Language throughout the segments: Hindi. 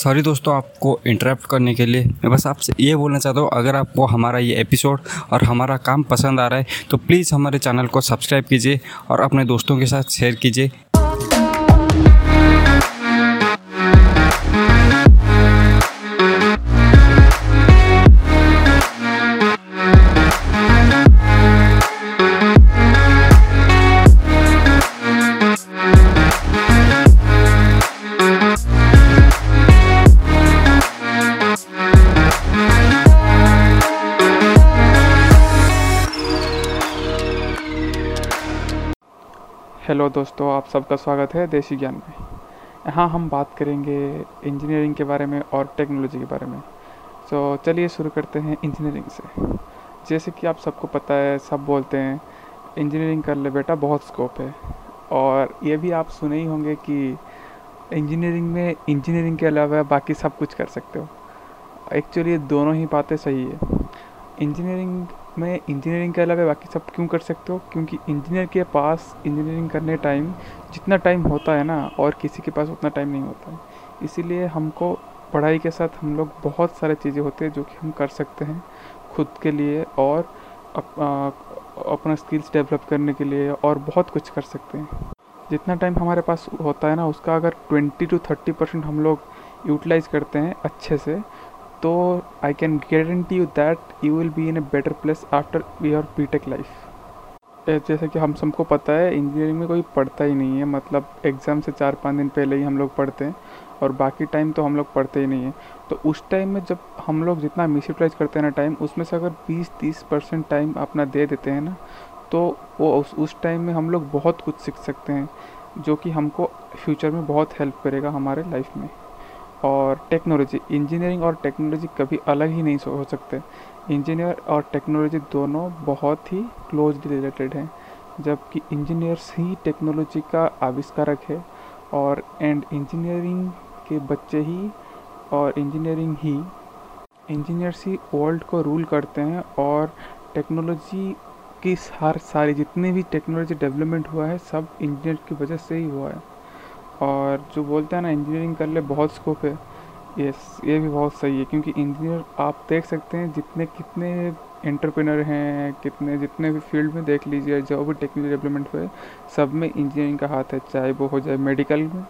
सॉरी दोस्तों आपको इंटरप्ट करने के लिए, मैं बस आपसे ये बोलना चाहता हूँ, अगर आपको हमारा ये एपिसोड और हमारा काम पसंद आ रहा है तो प्लीज़ हमारे चैनल को सब्सक्राइब कीजिए और अपने दोस्तों के साथ शेयर कीजिए। हेलो दोस्तों, आप सबका स्वागत है देसी ज्ञान में। यहाँ हम बात करेंगे इंजीनियरिंग के बारे में और टेक्नोलॉजी के बारे में। तो चलिए शुरू करते हैं इंजीनियरिंग से। जैसे कि आप सबको पता है, सब बोलते हैं इंजीनियरिंग कर ले बेटा, बहुत स्कोप है। और ये भी आप सुने ही होंगे कि इंजीनियरिंग में इंजीनियरिंग के अलावा बाकी सब कुछ कर सकते हो। एक्चुअली दोनों ही बातें सही है। इंजीनियरिंग में इंजीनियरिंग के अलावा बाकी सब क्यों कर सकते हो? क्योंकि इंजीनियर के पास इंजीनियरिंग करने टाइम जितना टाइम होता है ना और किसी के पास उतना टाइम नहीं होता है। इसीलिए हमको पढ़ाई के साथ हम लोग बहुत सारे चीज़ें होते हैं जो कि हम कर सकते हैं खुद के लिए और अप, अपना स्किल्स डेवलप करने के लिए और बहुत कुछ कर सकते हैं। जितना टाइम हमारे पास होता है ना उसका अगर ट्वेंटी टू थर्टी परसेंट हम लोग यूटिलाइज करते हैं अच्छे से तो I can guarantee you that you will be in a better place after your B Tech life जैसे कि हम सबको पता है इंजीनियरिंग में कोई पढ़ता ही नहीं है। मतलब एग्ज़ाम से चार पाँच दिन पहले ही हम लोग पढ़ते हैं और बाकी टाइम तो हम लोग पढ़ते ही नहीं है। तो उस टाइम में जब हम लोग जितना मिस यूटिलाइज करते हैं ना टाइम उसमें से अगर 20-30 परसेंट टाइम अपना दे देते हैं ना तो वो उस उस टाइम में हम लोग बहुत कुछ सीख सकते हैं, जो कि हमको फ्यूचर में बहुत हेल्प करेगा हमारे लाइफ में। और टेक्नोलॉजी, इंजीनियरिंग और टेक्नोलॉजी कभी अलग ही नहीं हो सकते। इंजीनियर और टेक्नोलॉजी दोनों बहुत ही क्लोजली रिलेटेड हैं, जबकि इंजीनियर्स ही टेक्नोलॉजी का आविष्कारक है और एंड इंजीनियरिंग के बच्चे ही और इंजीनियरिंग ही, इंजीनियर्स ही वर्ल्ड को रूल करते हैं और टेक्नोलॉजी की हर सारी जितनी भी टेक्नोलॉजी डेवलपमेंट हुआ है, सब इंजीनियर की वजह से ही हुआ है। और जो बोलते हैं ना इंजीनियरिंग कर ले, बहुत स्कोप है। यस ये भी बहुत सही है, क्योंकि इंजीनियर आप देख सकते हैं, जितने, कितने एंटरप्रेनर हैं, कितने, जितने भी फ़ील्ड में देख लीजिए, जो भी टेक्निकल डेवलपमेंट हुए, सब में इंजीनियरिंग का हाथ है, चाहे वो हो जाए मेडिकल में,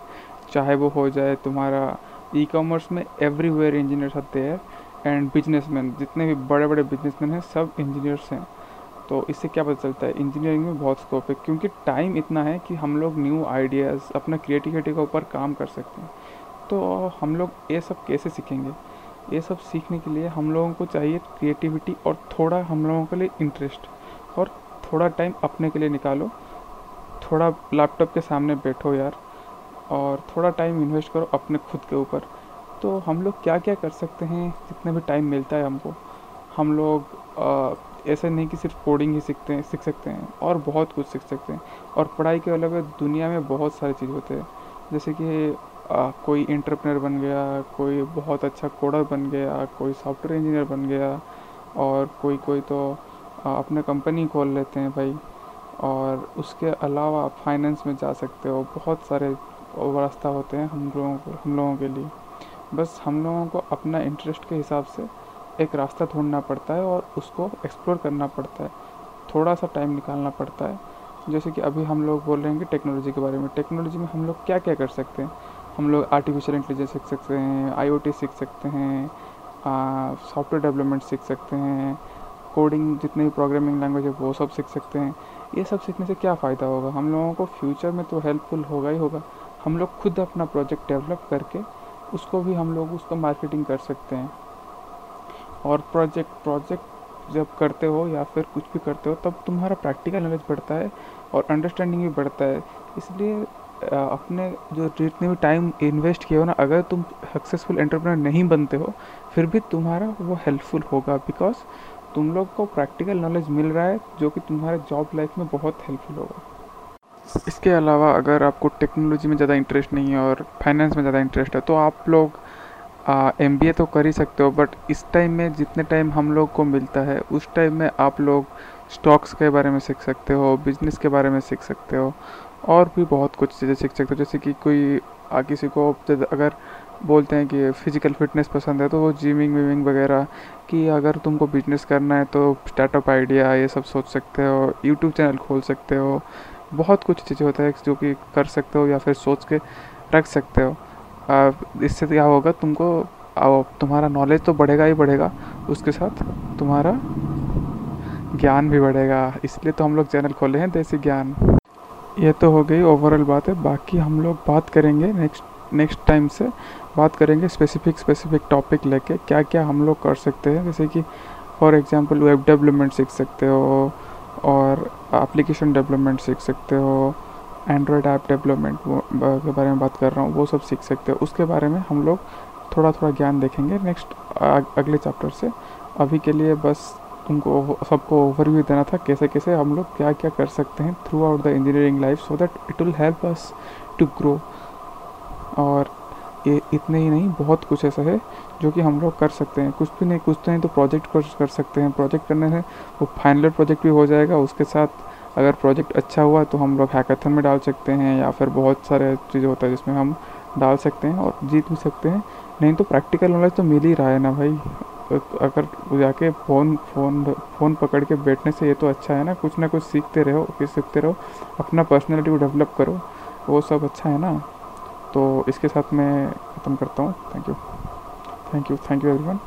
चाहे वो हो जाए तुम्हारा ई कॉमर्स में एवरीवेयर इंजीनियर्स आते हैं एंड बिजनेसमैन जितने भी बड़े बड़े बिजनेसमैन हैं, सब इंजीनियर्स हैं। तो इससे क्या पता चलता है? इंजीनियरिंग में बहुत स्कोप है, क्योंकि टाइम इतना है कि हम लोग न्यू आइडियाज़ अपना क्रिएटिविटी के ऊपर काम कर सकते हैं। तो हम लोग ये सब कैसे सीखेंगे? ये सब सीखने के लिए हम लोगों को चाहिए क्रिएटिविटी और थोड़ा हम लोगों के लिए इंटरेस्ट और थोड़ा टाइम अपने के लिए निकालो। थोड़ा लैपटॉप के सामने बैठो यार, और थोड़ा टाइम इन्वेस्ट करो अपने खुद के ऊपर। तो हम लोग क्या क्या कर सकते हैं? जितने भी टाइम मिलता है हमको। हम लोग ऐसा नहीं कि सिर्फ़ कोडिंग ही सीखते हैं सीख सकते हैं और बहुत कुछ सीख सकते हैं। और पढ़ाई के अलावा दुनिया में बहुत सारी चीज़ होते हैं। जैसे कि आ, कोई इंटरप्रेनर बन गया कोई बहुत अच्छा कोडर बन गया कोई सॉफ्टवेयर इंजीनियर बन गया और कोई कोई तो आ, अपने कंपनी खोल लेते हैं भाई। और उसके अलावा आप फाइनेंस में जा सकते हो। बहुत सारे रास्ता होते हैं हम लोगों को हम लोगों के लिए। बस हम लोगों को अपना इंटरेस्ट के हिसाब से एक रास्ता ढूंढना पड़ता है और उसको एक्सप्लोर करना पड़ता है। थोड़ा सा टाइम निकालना पड़ता है। जैसे कि अभी हम लोग बोल रहे हैं कि टेक्नोलॉजी के बारे में। टेक्नोलॉजी में हम लोग क्या क्या कर सकते हैं? हम लोग आर्टिफिशियल इंटेलिजेंस सीख सकते हैं आईओटी सीख सकते हैं सॉफ्टवेयर डेवलपमेंट सीख सकते हैं कोडिंग जितने भी प्रोग्रामिंग लैंग्वेज है, वो सब सीख सकते हैं। ये सब सीखने से क्या फ़ायदा होगा? हम लोगों को फ्यूचर में तो हेल्पफुल होगा ही होगा। हम लोग खुद अपना प्रोजेक्ट डेवलप करके उसको भी हम लोग उसको मार्केटिंग कर सकते हैं। और प्रोजेक्ट प्रोजेक्ट जब करते हो या फिर कुछ भी करते हो, तब तुम्हारा प्रैक्टिकल नॉलेज बढ़ता है और अंडरस्टैंडिंग भी बढ़ता है। इसलिए अपने जो जितने भी टाइम इन्वेस्ट किया हो ना, अगर तुम सक्सेसफुल एंटरप्रेनर नहीं बनते हो, फिर भी तुम्हारा वो हेल्पफुल होगा बिकॉज़ तुम लोग को प्रैक्टिकल नॉलेज मिल रहा है, जो कि तुम्हारे जॉब लाइफ में बहुत हेल्पफुल होगा। इसके अलावा अगर आपको टेक्नोलॉजी में ज़्यादा इंटरेस्ट नहीं है और फाइनेंस में ज़्यादा इंटरेस्ट है तो आप लोग एम बी ए तो कर ही सकते हो बट इस टाइम में जितने टाइम हम लोग को मिलता है उस टाइम में आप लोग स्टॉक्स के बारे में सीख सकते हो बिज़नेस के बारे में सीख सकते हो और भी बहुत कुछ चीज़ें सीख सकते हो। जैसे कि कोई आ, किसी को अगर बोलते हैं कि फ़िज़िकल फिटनेस पसंद है तो वो जिमिंग विमिंग वगैरह कि अगर तुमको बिज़नेस करना है तो स्टार्टअप आइडिया ये सब सोच सकते हो यूट्यूब चैनल खोल सकते हो बहुत कुछ चीज़ें होता है जो कि कर सकते हो या फिर सोच के रख सकते हो। इससे क्या होगा, तुमको तुम्हारा नॉलेज तो बढ़ेगा ही बढ़ेगा, उसके साथ तुम्हारा ज्ञान भी बढ़ेगा। इसलिए तो हम लोग चैनल खोले हैं देसी ज्ञान। ये तो हो गई ओवरऑल बात है। बाकी हम लोग बात करेंगे नेक्स्ट नेक्स्ट टाइम से बात करेंगे स्पेसिफिक स्पेसिफिक टॉपिक लेके क्या क्या हम लोग कर सकते हैं। जैसे कि फॉर एग्जांपल वेब डेवलपमेंट सीख सकते हो, और एप्लीकेशन डेवलपमेंट सीख सकते हो एंड्रॉयड ऐप डेवलपमेंट के बारे में बात कर रहा हूँ, वो सब सीख सकते हो। उसके बारे में हम लोग थोड़ा थोड़ा ज्ञान देखेंगे नेक्स्ट अगले चैप्टर से। अभी के लिए बस तुमको सबको ओवरव्यू देना था कैसे कैसे हम लोग क्या क्या कर सकते हैं throughout the engineering life so that it will help us to grow और ये इतने ही नहीं, बहुत कुछ ऐसा है जो कि हम लोग कर सकते हैं। कुछ भी नहीं, कुछ तो नहीं तो प्रोजेक्ट कर सकते हैं। प्रोजेक्ट करने से वो फाइनल प्रोजेक्ट भी हो जाएगा, उसके साथ अगर प्रोजेक्ट अच्छा हुआ तो हम लोग हैकाथन में डाल सकते हैं या फिर बहुत सारे चीज़ें होता है जिसमें हम डाल सकते हैं और जीत भी सकते हैं। नहीं तो प्रैक्टिकल नॉलेज तो मिल ही रहा है ना भाई। अगर जाके फ़ोन फ़ोन फ़ोन पकड़ के बैठने से ये तो अच्छा है ना, कुछ ना कुछ सीखते रहो फिर सीखते रहो, अपना पर्सनैलिटी को डेवलप करो, वो सब अच्छा है ना। तो इसके साथ मैं ख़त्म करता हूँ। Thank you thank you thank you everyone